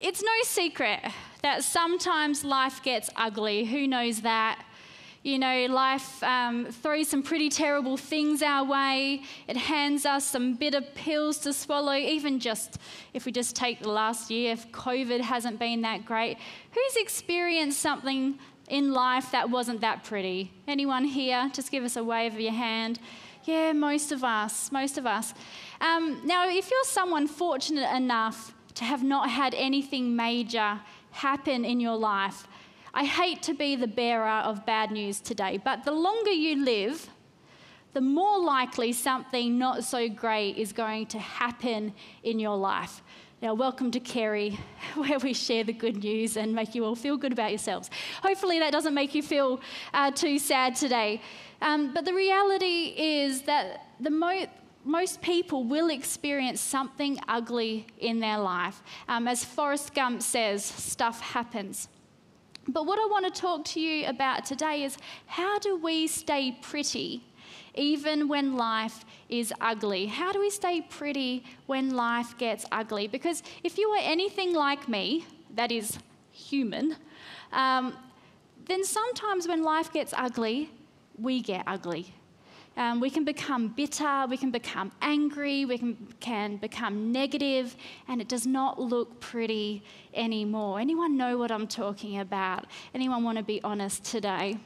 It's no secret that sometimes life gets ugly. Who knows that? You know, life um, throws some pretty terrible things our way. It hands us some bitter pills to swallow. Even just if we just take the last year, if COVID hasn't been that great, who's experienced something in life that wasn't that pretty? Anyone here? Just give us a wave of your hand. Yeah, most of us, most of us. Um, now, if you're someone fortunate enough to have not had anything major happen in your life. I hate to be the bearer of bad news today, but the longer you live, the more likely something not so great is going to happen in your life. Now, welcome to Kerry, where we share the good news and make you all feel good about yourselves. Hopefully, that doesn't make you feel uh, too sad today. Um, but the reality is that the mo- most people will experience something ugly in their life. Um, as Forrest Gump says, stuff happens. But what I want to talk to you about today is how do we stay pretty even when life is ugly? How do we stay pretty when life gets ugly? Because if you are anything like me, that is human, um, then sometimes when life gets ugly, we get ugly. Um, we can become bitter, we can become angry, we can, can become negative, and it does not look pretty anymore. Anyone know what I'm talking about? Anyone want to be honest today?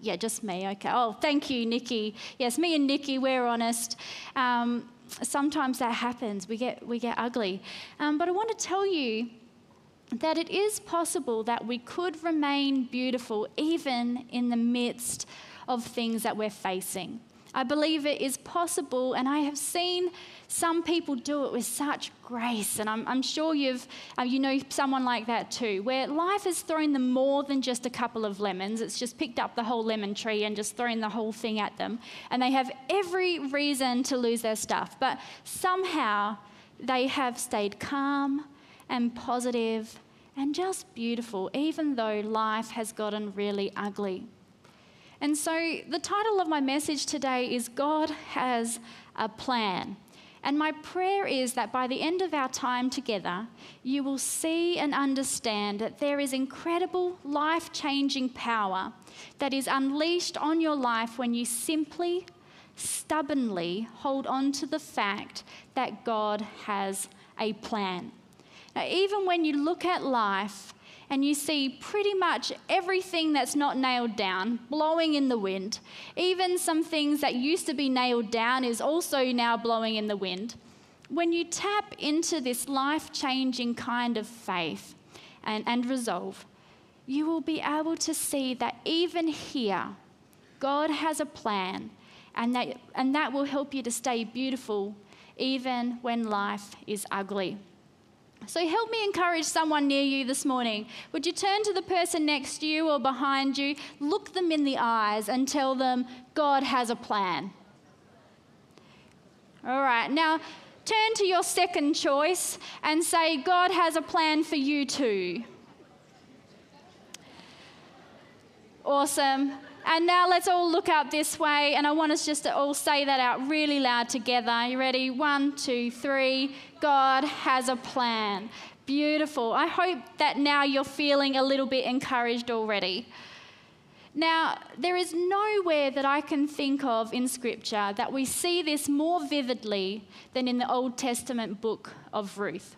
Yeah, just me. Okay. Oh, thank you, Nikki. Yes, me and Nikki, we're honest. Um, sometimes that happens. We get we get ugly. Um, but I want to tell you that it is possible that we could remain beautiful even in the midst of things that we're facing. I believe it is possible, and I have seen some people do it with such grace. And I'm, I'm sure you've, uh, you know someone like that too, where life has thrown them more than just a couple of lemons. It's just picked up the whole lemon tree and just thrown the whole thing at them. And they have every reason to lose their stuff. But somehow they have stayed calm and positive and just beautiful, even though life has gotten really ugly. And so, the title of my message today is God has a plan. And my prayer is that by the end of our time together, you will see and understand that there is incredible life changing power that is unleashed on your life when you simply, stubbornly hold on to the fact that God has a plan. Now, even when you look at life and you see pretty much everything that's not nailed down blowing in the wind. Even some things that used to be nailed down is also now blowing in the wind. When you tap into this life changing kind of faith and, and resolve, you will be able to see that even here, God has a plan, and that, and that will help you to stay beautiful even when life is ugly. So help me encourage someone near you this morning. Would you turn to the person next to you or behind you, look them in the eyes, and tell them, God has a plan? All right, now turn to your second choice and say, God has a plan for you too. Awesome. And now let's all look up this way, and I want us just to all say that out really loud together. You ready? One, two, three. God has a plan. Beautiful. I hope that now you're feeling a little bit encouraged already. Now, there is nowhere that I can think of in Scripture that we see this more vividly than in the Old Testament book of Ruth.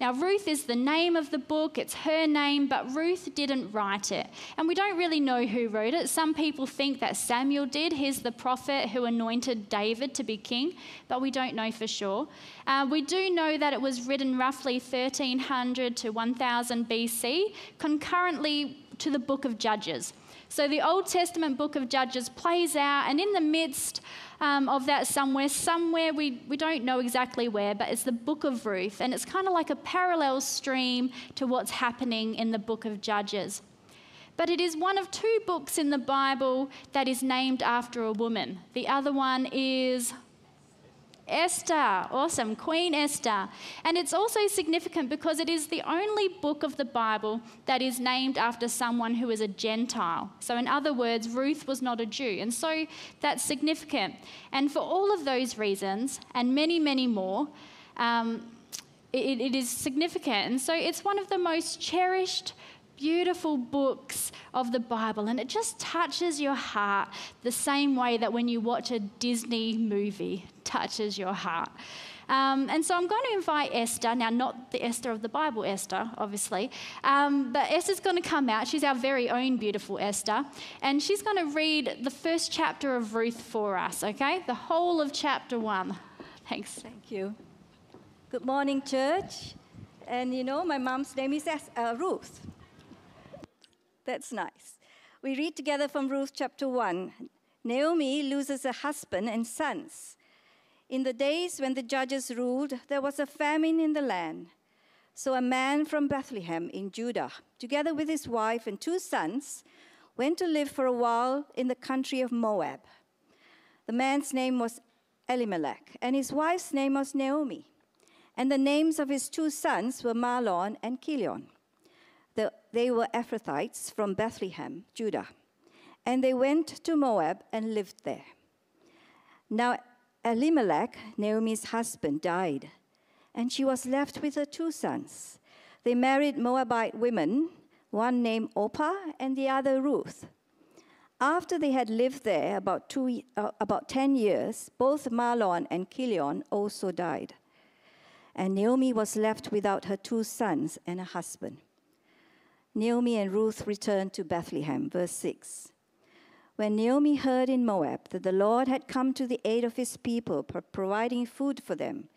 Now, Ruth is the name of the book, it's her name, but Ruth didn't write it. And we don't really know who wrote it. Some people think that Samuel did. He's the prophet who anointed David to be king, but we don't know for sure. Uh, we do know that it was written roughly 1300 to 1000 BC, concurrently to the book of Judges. So the Old Testament book of Judges plays out, and in the midst um, of that somewhere, somewhere we, we don't know exactly where, but it's the book of Ruth, and it's kind of like a parallel stream to what's happening in the book of Judges. But it is one of two books in the Bible that is named after a woman. The other one is Esther, awesome, Queen Esther. And it's also significant because it is the only book of the Bible that is named after someone who is a Gentile. So, in other words, Ruth was not a Jew. And so that's significant. And for all of those reasons, and many, many more, um, it, it is significant. And so it's one of the most cherished beautiful books of the Bible, and it just touches your heart the same way that when you watch a Disney movie touches your heart. Um, and so I'm going to invite Esther, now not the Esther of the Bible, Esther, obviously, um, but Esther's going to come out. She's our very own beautiful Esther, and she's going to read the first chapter of Ruth for us, okay? The whole of chapter one. Thanks. Thank you. Good morning, church. And you know, my mom's name is uh, Ruth. That's nice. We read together from Ruth chapter 1. Naomi loses a husband and sons. In the days when the judges ruled, there was a famine in the land. So a man from Bethlehem in Judah, together with his wife and two sons, went to live for a while in the country of Moab. The man's name was Elimelech, and his wife's name was Naomi. And the names of his two sons were Mahlon and Chilion. The, they were Ephrathites from Bethlehem, Judah. And they went to Moab and lived there. Now, Elimelech, Naomi's husband, died, and she was left with her two sons. They married Moabite women, one named Orpah and the other Ruth. After they had lived there about, two, uh, about 10 years, both Mahlon and Chilion also died. And Naomi was left without her two sons and a husband. Naomi and Ruth returned to Bethlehem. Verse 6. When Naomi heard in Moab that the Lord had come to the aid of his people, providing food for them,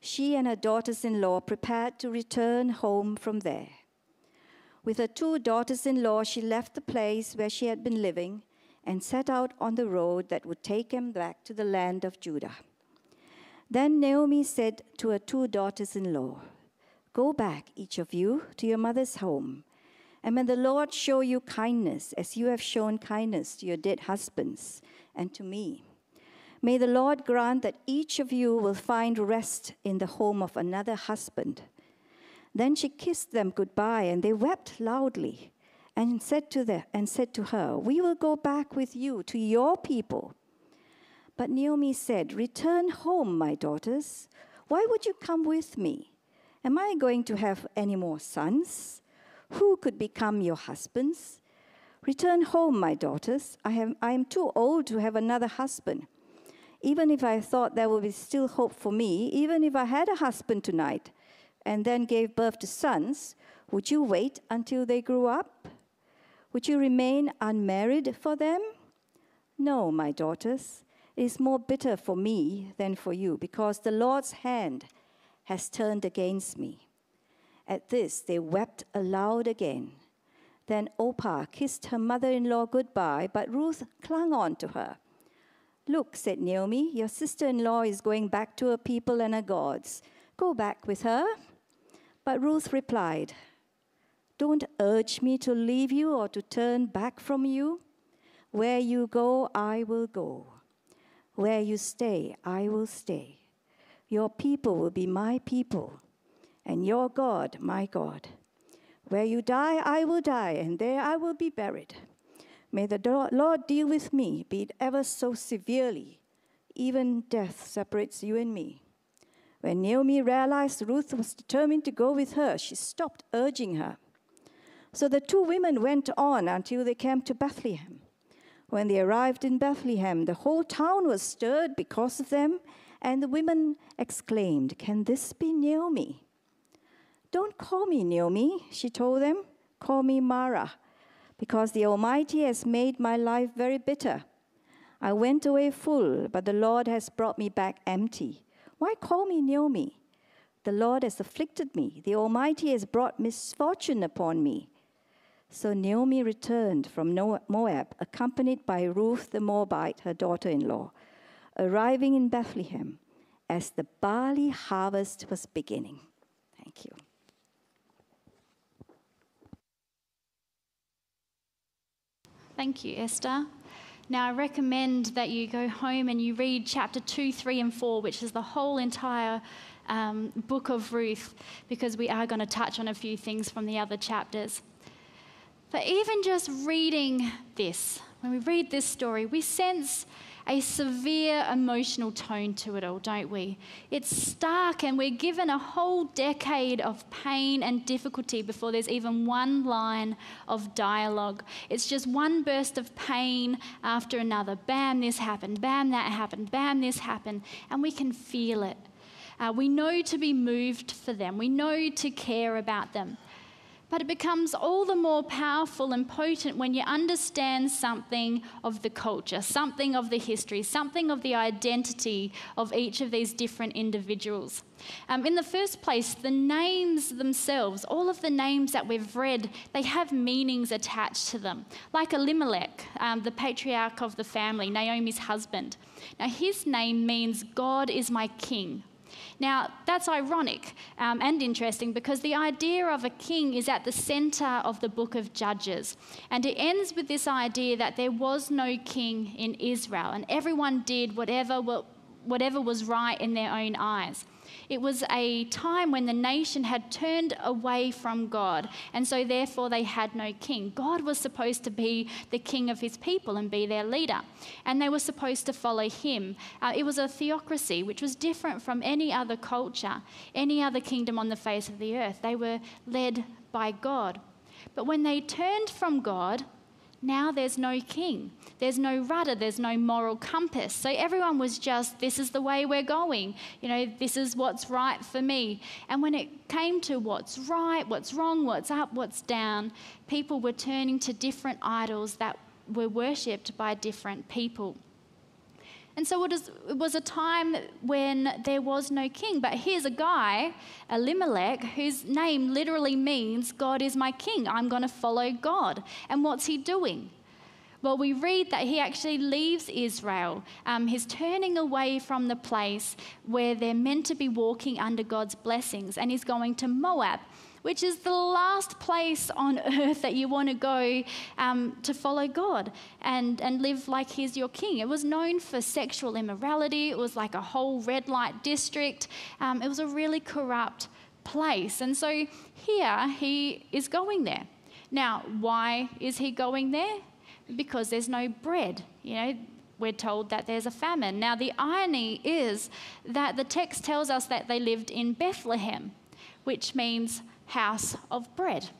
she and her daughters in law prepared to return home from there. With her two daughters in law, she left the place where she had been living and set out on the road that would take them back to the land of Judah. Then Naomi said to her two daughters in law, Go back, each of you, to your mother's home and may the Lord show you kindness as you have shown kindness to your dead husbands and to me. May the Lord grant that each of you will find rest in the home of another husband. Then she kissed them goodbye, and they wept loudly and said to, the, and said to her, We will go back with you to your people. But Naomi said, Return home, my daughters. Why would you come with me? Am I going to have any more sons? Who could become your husbands? Return home, my daughters. I, have, I am too old to have another husband. Even if I thought there would be still hope for me, even if I had a husband tonight and then gave birth to sons, would you wait until they grew up? Would you remain unmarried for them? No, my daughters. It is more bitter for me than for you, because the Lord's hand has turned against me. At this, they wept aloud again. Then Orpah kissed her mother in law goodbye, but Ruth clung on to her. Look, said Naomi, your sister in law is going back to her people and her gods. Go back with her. But Ruth replied, Don't urge me to leave you or to turn back from you. Where you go, I will go. Where you stay, I will stay. Your people will be my people and your God, my God. Where you die, I will die, and there I will be buried. May the Lord deal with me, be it ever so severely. Even death separates you and me. When Naomi realized Ruth was determined to go with her, she stopped urging her. So the two women went on until they came to Bethlehem. When they arrived in Bethlehem, the whole town was stirred because of them, and the women exclaimed, Can this be Naomi? Don't call me Naomi, she told them. Call me Mara, because the Almighty has made my life very bitter. I went away full, but the Lord has brought me back empty. Why call me Naomi? The Lord has afflicted me. The Almighty has brought misfortune upon me. So Naomi returned from Moab, accompanied by Ruth the Moabite, her daughter in law, arriving in Bethlehem as the barley harvest was beginning. Thank you. Thank you, Esther. Now, I recommend that you go home and you read chapter 2, 3, and 4, which is the whole entire um, book of Ruth, because we are going to touch on a few things from the other chapters. But even just reading this, when we read this story, we sense a severe emotional tone to it all, don't we? It's stark, and we're given a whole decade of pain and difficulty before there's even one line of dialogue. It's just one burst of pain after another. Bam, this happened. Bam, that happened. Bam, this happened. And we can feel it. Uh, we know to be moved for them, we know to care about them. But it becomes all the more powerful and potent when you understand something of the culture, something of the history, something of the identity of each of these different individuals. Um, in the first place, the names themselves, all of the names that we've read, they have meanings attached to them. Like Elimelech, um, the patriarch of the family, Naomi's husband. Now, his name means God is my king. Now, that's ironic um, and interesting because the idea of a king is at the center of the book of Judges. And it ends with this idea that there was no king in Israel and everyone did whatever, whatever was right in their own eyes. It was a time when the nation had turned away from God, and so therefore they had no king. God was supposed to be the king of his people and be their leader, and they were supposed to follow him. Uh, it was a theocracy, which was different from any other culture, any other kingdom on the face of the earth. They were led by God. But when they turned from God, now there's no king. There's no rudder. There's no moral compass. So everyone was just, this is the way we're going. You know, this is what's right for me. And when it came to what's right, what's wrong, what's up, what's down, people were turning to different idols that were worshipped by different people. And so it was a time when there was no king. But here's a guy, Elimelech, whose name literally means God is my king. I'm going to follow God. And what's he doing? Well, we read that he actually leaves Israel. Um, he's turning away from the place where they're meant to be walking under God's blessings, and he's going to Moab which is the last place on earth that you want to go um, to follow God and, and live like He's your king. It was known for sexual immorality, it was like a whole red light district, um, it was a really corrupt place. And so here he is going there. Now, why is he going there? Because there's no bread. You know, we're told that there's a famine. Now, the irony is that the text tells us that they lived in Bethlehem, which means house of bread.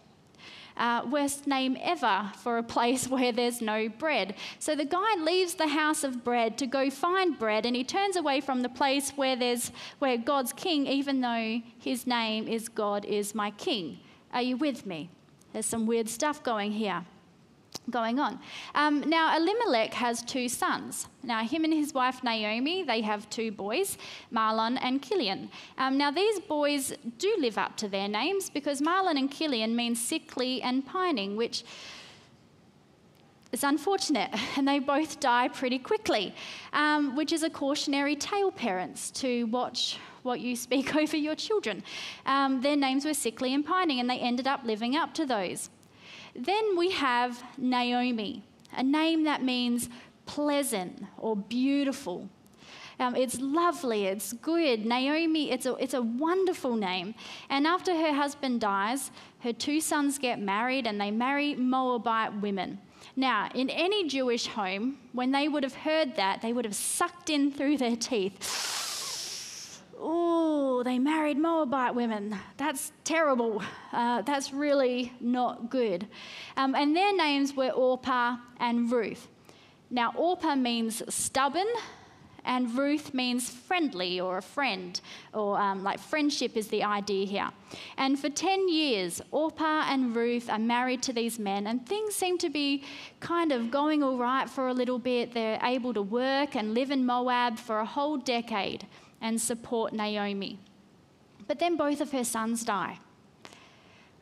Uh, worst name ever for a place where there's no bread. So the guy leaves the house of bread to go find bread, and he turns away from the place where there's where God's king, even though his name is God is my king. Are you with me? There's some weird stuff going here going on. Um, now, Elimelech has two sons. Now, him and his wife Naomi, they have two boys, Mahlon and Chilion. Um, now, these boys do live up to their names because Mahlon and Chilion mean sickly and pining, which is unfortunate, and they both die pretty quickly, um, which is a cautionary tale, parents, to watch what you speak over your children. Um, their names were sickly and pining, and they ended up living up to those. Then we have Naomi, a name that means pleasant or beautiful. Um, it's lovely, it's good. Naomi, it's a, it's a wonderful name. And after her husband dies, her two sons get married and they marry Moabite women. Now, in any Jewish home, when they would have heard that, they would have sucked in through their teeth oh, they married Moabite women. That's terrible. Uh, that's really not good. Um, and their names were Orpah and Ruth. Now, Orpah means stubborn, and Ruth means friendly or a friend, or um, like friendship is the idea here. And for 10 years, Orpah and Ruth are married to these men, and things seem to be kind of going all right for a little bit. They're able to work and live in Moab for a whole decade and support Naomi. But then both of her sons die.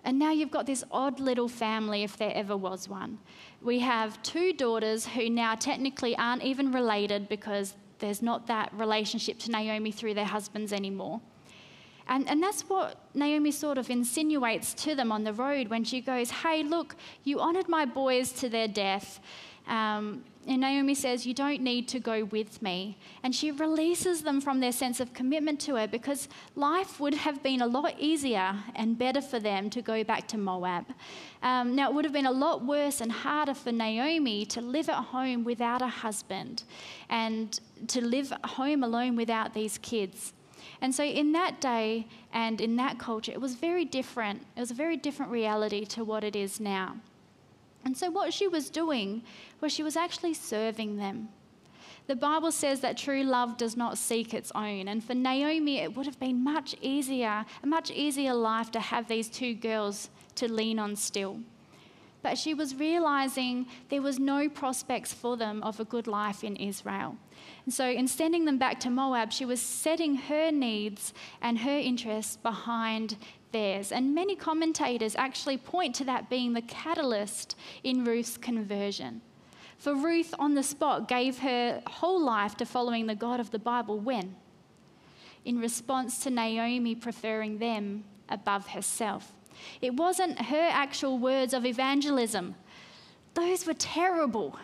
And now you've got this odd little family, if there ever was one. We have two daughters who now technically aren't even related because there's not that relationship to Naomi through their husbands anymore. And, and that's what Naomi sort of insinuates to them on the road when she goes, Hey, look, you honoured my boys to their death, Um, and Naomi says, You don't need to go with me. And she releases them from their sense of commitment to her because life would have been a lot easier and better for them to go back to Moab. Um, now, it would have been a lot worse and harder for Naomi to live at home without a husband and to live home alone without these kids. And so, in that day and in that culture, it was very different. It was a very different reality to what it is now. And so, what she was doing was she was actually serving them. The Bible says that true love does not seek its own. And for Naomi, it would have been much easier, a much easier life to have these two girls to lean on still. But she was realizing there was no prospects for them of a good life in Israel. And so, in sending them back to Moab, she was setting her needs and her interests behind theirs. And many commentators actually point to that being the catalyst in Ruth's conversion. For Ruth, on the spot, gave her whole life to following the God of the Bible when? In response to Naomi preferring them above herself. It wasn't her actual words of evangelism, those were terrible.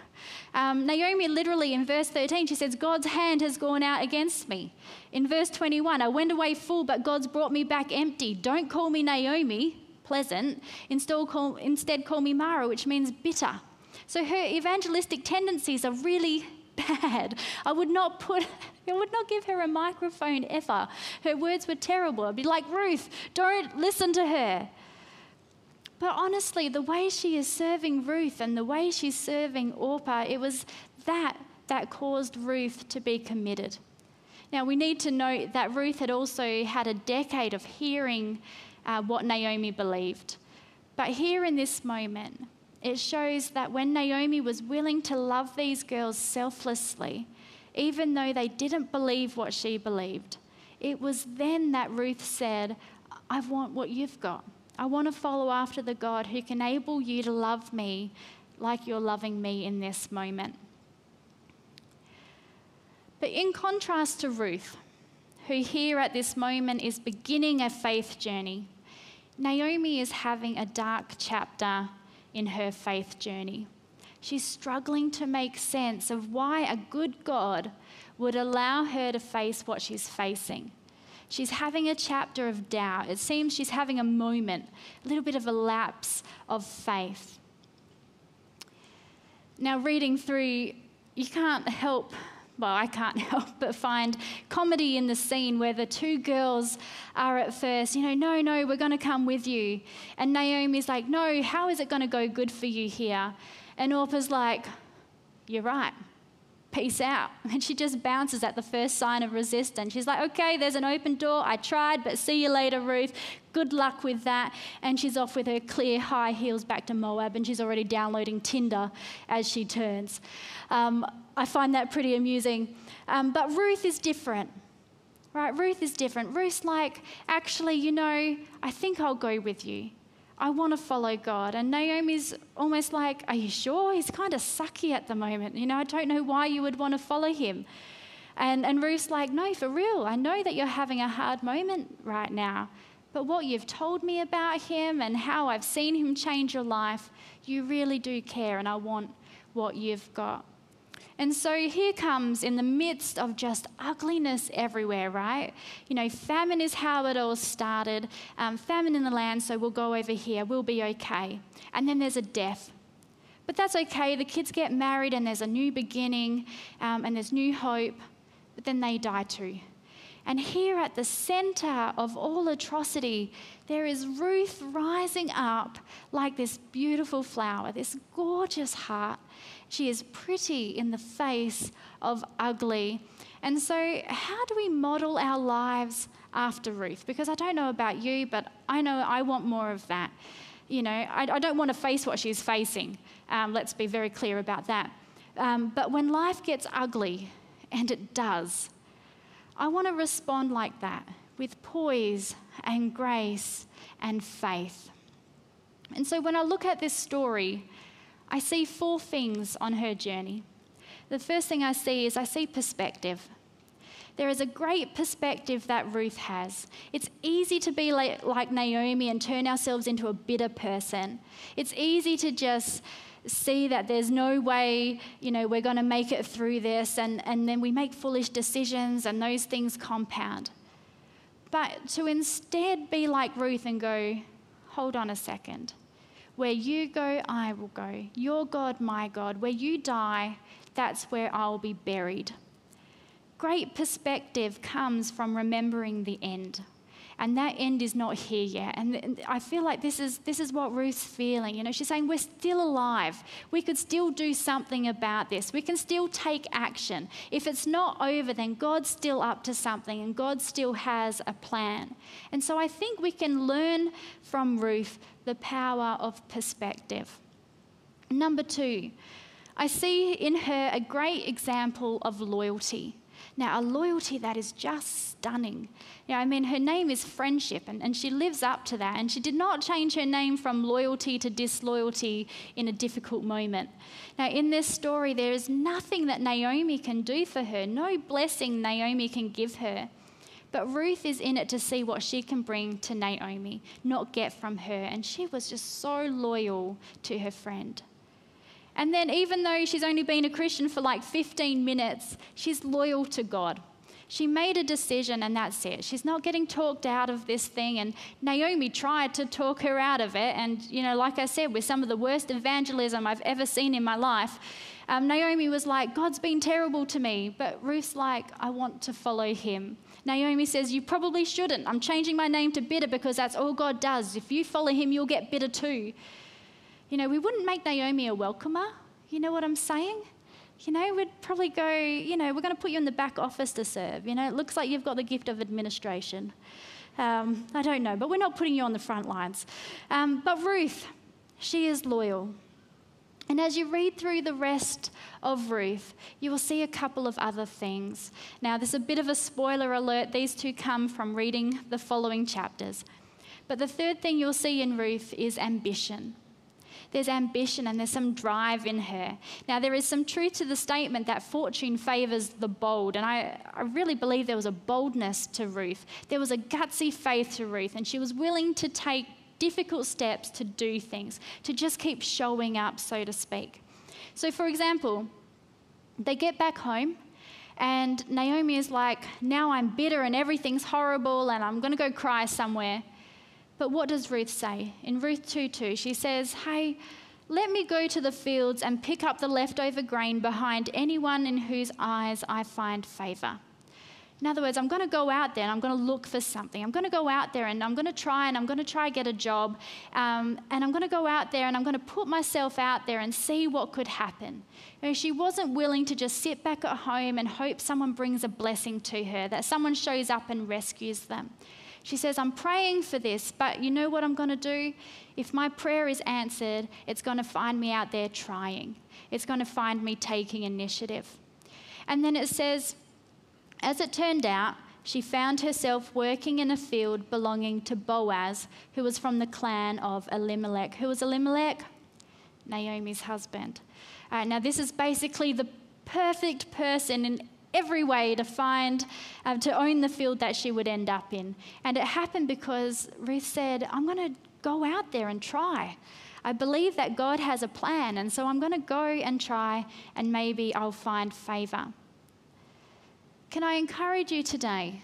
Um, Naomi literally in verse 13, she says, God's hand has gone out against me. In verse 21, I went away full, but God's brought me back empty. Don't call me Naomi, pleasant. Instead call, instead call me Mara, which means bitter. So her evangelistic tendencies are really bad. I would not put, I would not give her a microphone ever. Her words were terrible. I'd be like, Ruth, don't listen to her. But honestly, the way she is serving Ruth and the way she's serving Orpah, it was that that caused Ruth to be committed. Now, we need to note that Ruth had also had a decade of hearing uh, what Naomi believed. But here in this moment, it shows that when Naomi was willing to love these girls selflessly, even though they didn't believe what she believed, it was then that Ruth said, I want what you've got. I want to follow after the God who can enable you to love me like you're loving me in this moment. But in contrast to Ruth, who here at this moment is beginning a faith journey, Naomi is having a dark chapter in her faith journey. She's struggling to make sense of why a good God would allow her to face what she's facing. She's having a chapter of doubt. It seems she's having a moment, a little bit of a lapse of faith. Now, reading through, you can't help well, I can't help but find comedy in the scene where the two girls are at first, you know, no, no, we're going to come with you. And Naomi's like, no, how is it going to go good for you here? And Orpah's like, you're right peace out. And she just bounces at the first sign of resistance. She's like, okay, there's an open door. I tried, but see you later, Ruth. Good luck with that. And she's off with her clear high heels back to Moab, and she's already downloading Tinder as she turns. Um, I find that pretty amusing. Um, but Ruth is different. Right, Ruth is different. Ruth's like, actually, you know, I think I'll go with you. I want to follow God. And Naomi's almost like, Are you sure? He's kind of sucky at the moment. You know, I don't know why you would want to follow him. And, and Ruth's like, No, for real. I know that you're having a hard moment right now. But what you've told me about him and how I've seen him change your life, you really do care. And I want what you've got. And so here comes in the midst of just ugliness everywhere, right? You know, famine is how it all started. Um, famine in the land, so we'll go over here, we'll be okay. And then there's a death. But that's okay. The kids get married and there's a new beginning um, and there's new hope. But then they die too. And here at the center of all atrocity, there is Ruth rising up like this beautiful flower, this gorgeous heart she is pretty in the face of ugly. And so, how do we model our lives after Ruth? Because I don't know about you, but I know I want more of that. You know, I, I don't want to face what she's facing. Um, let's be very clear about that. Um, but when life gets ugly, and it does, I want to respond like that with poise and grace and faith. And so when I look at this story, I see four things on her journey. The first thing I see is I see perspective. There is a great perspective that Ruth has. It's easy to be like, Naomi and turn ourselves into a bitter person. It's easy to just see that there's no way, you know, we're going to make it through this, and, and then we make foolish decisions, and those things compound. But to instead be like Ruth and go, hold on a second. Where you go, I will go. Your God, my God. Where you die, that's where I'll be buried. Great perspective comes from remembering the end and that end is not here yet. And I feel like this is, this is what Ruth's feeling. You know, she's saying, We're still alive. We could still do something about this. We can still take action. If it's not over, then God's still up to something and God still has a plan. And so I think we can learn from Ruth the power of perspective. Number two, I see in her a great example of loyalty. Now, a loyalty that is just stunning. You I mean, her name is friendship, and, and she lives up to that. And she did not change her name from loyalty to disloyalty in a difficult moment. Now, in this story, there is nothing that Naomi can do for her, no blessing Naomi can give her. But Ruth is in it to see what she can bring to Naomi, not get from her. And she was just so loyal to her friend. And then, even though she's only been a Christian for like 15 minutes, she's loyal to God. She made a decision, and that's it. She's not getting talked out of this thing. And Naomi tried to talk her out of it. And, you know, like I said, with some of the worst evangelism I've ever seen in my life, um, Naomi was like, God's been terrible to me. But Ruth's like, I want to follow him. Naomi says, You probably shouldn't. I'm changing my name to bitter because that's all God does. If you follow him, you'll get bitter too. You know, we wouldn't make Naomi a welcomer. You know what I'm saying? You know, we'd probably go, you know, we're going to put you in the back office to serve. You know, it looks like you've got the gift of administration. Um, I don't know, but we're not putting you on the front lines. Um, but Ruth, she is loyal. And as you read through the rest of Ruth, you will see a couple of other things. Now, there's a bit of a spoiler alert. These two come from reading the following chapters. But the third thing you'll see in Ruth is ambition there's ambition and there's some drive in her. Now, there is some truth to the statement that fortune favors the bold. And I, I really believe there was a boldness to Ruth. There was a gutsy faith to Ruth, and she was willing to take difficult steps to do things, to just keep showing up, so to speak. So, for example, they get back home. And Naomi is like, now I'm bitter and everything's horrible and I'm going to go cry somewhere. But what does Ruth say? In Ruth 2 2, she says, Hey, let me go to the fields and pick up the leftover grain behind anyone in whose eyes I find favor. In other words, I'm going to go out there and I'm going to look for something. I'm going to go out there and I'm going to try and I'm going to try to get a job. Um, and I'm going to go out there and I'm going to put myself out there and see what could happen. You know, she wasn't willing to just sit back at home and hope someone brings a blessing to her, that someone shows up and rescues them. She says, I'm praying for this, but you know what I'm going to do? If my prayer is answered, it's going to find me out there trying. It's going to find me taking initiative. And then it says, as it turned out, she found herself working in a field belonging to Boaz, who was from the clan of Elimelech. Who was Elimelech? Naomi's husband. Uh, now, this is basically the perfect person in every way to find, uh, to own the field that she would end up in. And it happened because Ruth said, I'm going to go out there and try. I believe that God has a plan, and so I'm going to go and try, and maybe I'll find favor. Can I encourage you today?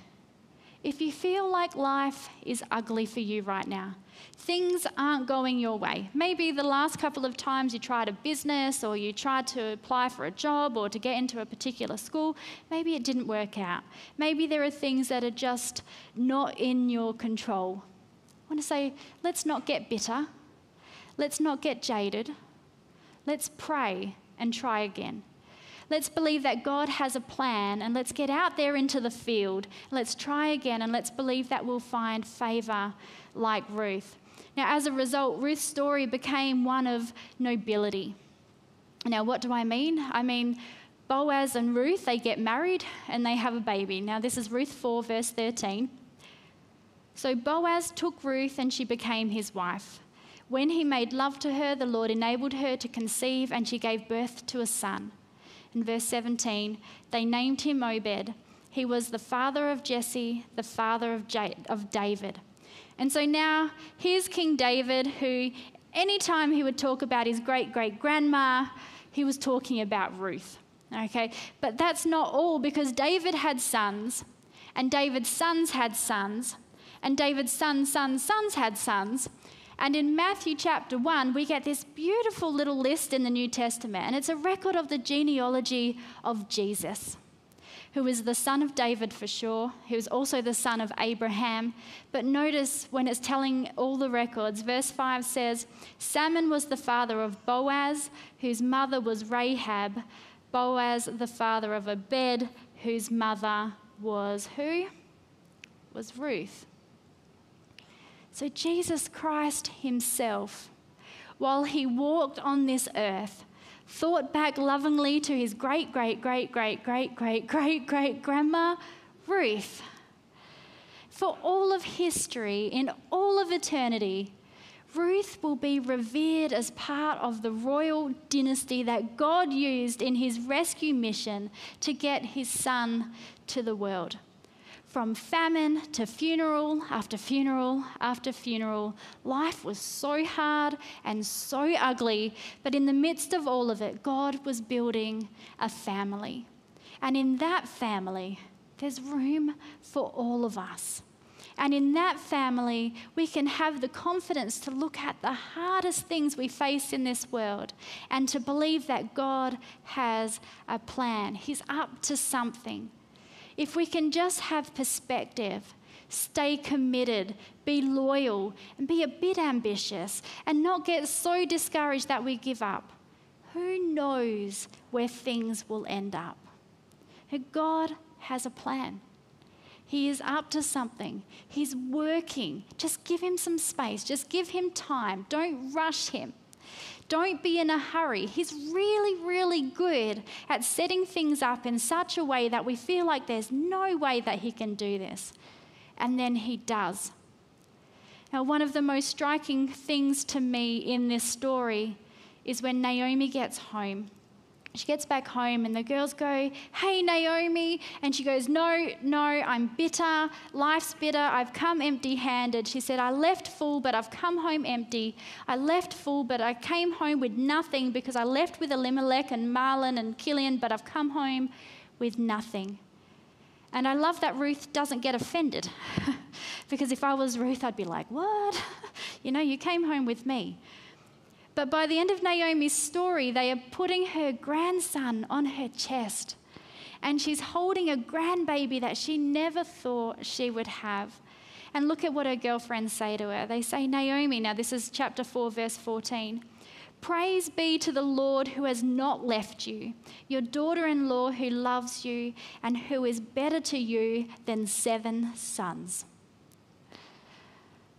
If you feel like life is ugly for you right now, things aren't going your way. Maybe the last couple of times you tried a business or you tried to apply for a job or to get into a particular school, maybe it didn't work out. Maybe there are things that are just not in your control. I want to say, let's not get bitter. Let's not get jaded. Let's pray and try again. Let's believe that God has a plan and let's get out there into the field. Let's try again and let's believe that we'll find favor like Ruth. Now, as a result, Ruth's story became one of nobility. Now, what do I mean? I mean, Boaz and Ruth, they get married and they have a baby. Now, this is Ruth 4, verse 13. So Boaz took Ruth and she became his wife. When he made love to her, the Lord enabled her to conceive and she gave birth to a son. In verse 17, they named him Obed. He was the father of Jesse, the father of, J- of David. And so now here's King David, who anytime he would talk about his great great grandma, he was talking about Ruth. Okay, but that's not all because David had sons, and David's sons had sons, and David's sons' sons' sons had sons. And in Matthew chapter 1, we get this beautiful little list in the New Testament, and it's a record of the genealogy of Jesus, who is the son of David for sure, who is also the son of Abraham. But notice when it's telling all the records, verse 5 says, Salmon was the father of Boaz, whose mother was Rahab, Boaz the father of Abed, whose mother was who? Was Ruth. So Jesus Christ Himself, while He walked on this earth, thought back lovingly to His great, great, great, great, great, great, great, great grandma, Ruth. For all of history, in all of eternity, Ruth will be revered as part of the royal dynasty that God used in his rescue mission to get his son to the world. From famine to funeral after funeral after funeral, life was so hard and so ugly, but in the midst of all of it, God was building a family. And in that family, there's room for all of us. And in that family, we can have the confidence to look at the hardest things we face in this world and to believe that God has a plan. He's up to something if we can just have perspective, stay committed, be loyal, and be a bit ambitious, and not get so discouraged that we give up, who knows where things will end up? God has a plan. He is up to something. He's working. Just give him some space. Just give him time. Don't rush him. Don't be in a hurry. He's really, really good at setting things up in such a way that we feel like there's no way that he can do this. And then he does. Now, one of the most striking things to me in this story is when Naomi gets home she gets back home, and the girls go, Hey, Naomi. And she goes, No, no, I'm bitter. Life's bitter. I've come empty handed. She said, I left full, but I've come home empty. I left full, but I came home with nothing because I left with Elimelech and Mahlon and Chilion, but I've come home with nothing. And I love that Ruth doesn't get offended because if I was Ruth, I'd be like, What? you know, you came home with me. But by the end of Naomi's story, they are putting her grandson on her chest. And she's holding a grandbaby that she never thought she would have. And look at what her girlfriends say to her. They say, Naomi, now this is chapter 4, verse 14. Praise be to the Lord who has not left you, your daughter in law who loves you, and who is better to you than seven sons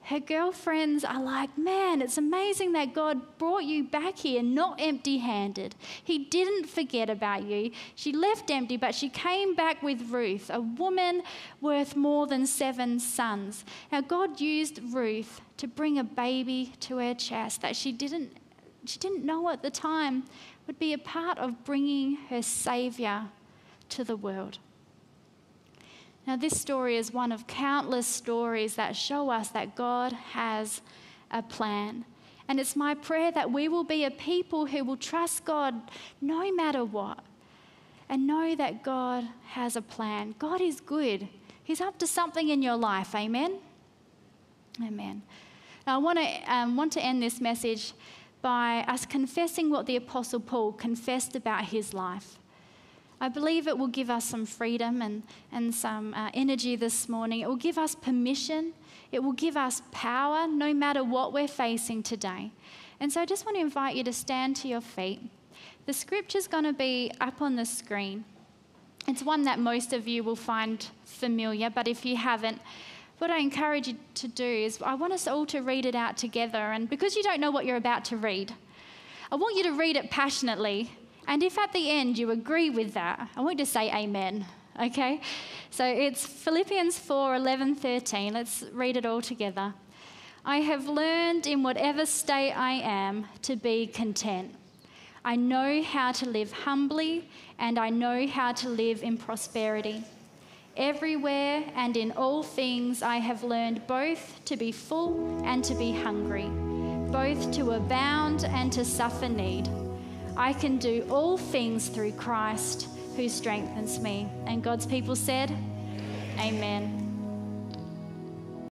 her girlfriends are like, Man, it's amazing that God brought you back here not empty handed. He didn't forget about you. She left empty, but she came back with Ruth, a woman worth more than seven sons. Now, God used Ruth to bring a baby to her chest that she didn't, she didn't know at the time would be a part of bringing her Saviour to the world. Now, this story is one of countless stories that show us that God has a plan. And it's my prayer that we will be a people who will trust God no matter what and know that God has a plan. God is good, He's up to something in your life. Amen? Amen. Now, I want to, um, want to end this message by us confessing what the Apostle Paul confessed about his life. I believe it will give us some freedom and, and some uh, energy this morning. It will give us permission. It will give us power no matter what we're facing today. And so I just want to invite you to stand to your feet. The scripture's going to be up on the screen. It's one that most of you will find familiar, but if you haven't, what I encourage you to do is I want us all to read it out together. And because you don't know what you're about to read, I want you to read it passionately and if at the end you agree with that, I want you to say amen. Okay? So it's Philippians 4 11, 13. Let's read it all together. I have learned in whatever state I am to be content. I know how to live humbly and I know how to live in prosperity. Everywhere and in all things I have learned both to be full and to be hungry both to abound and to suffer need. I can do all things through Christ who strengthens me. And God's people said, Amen.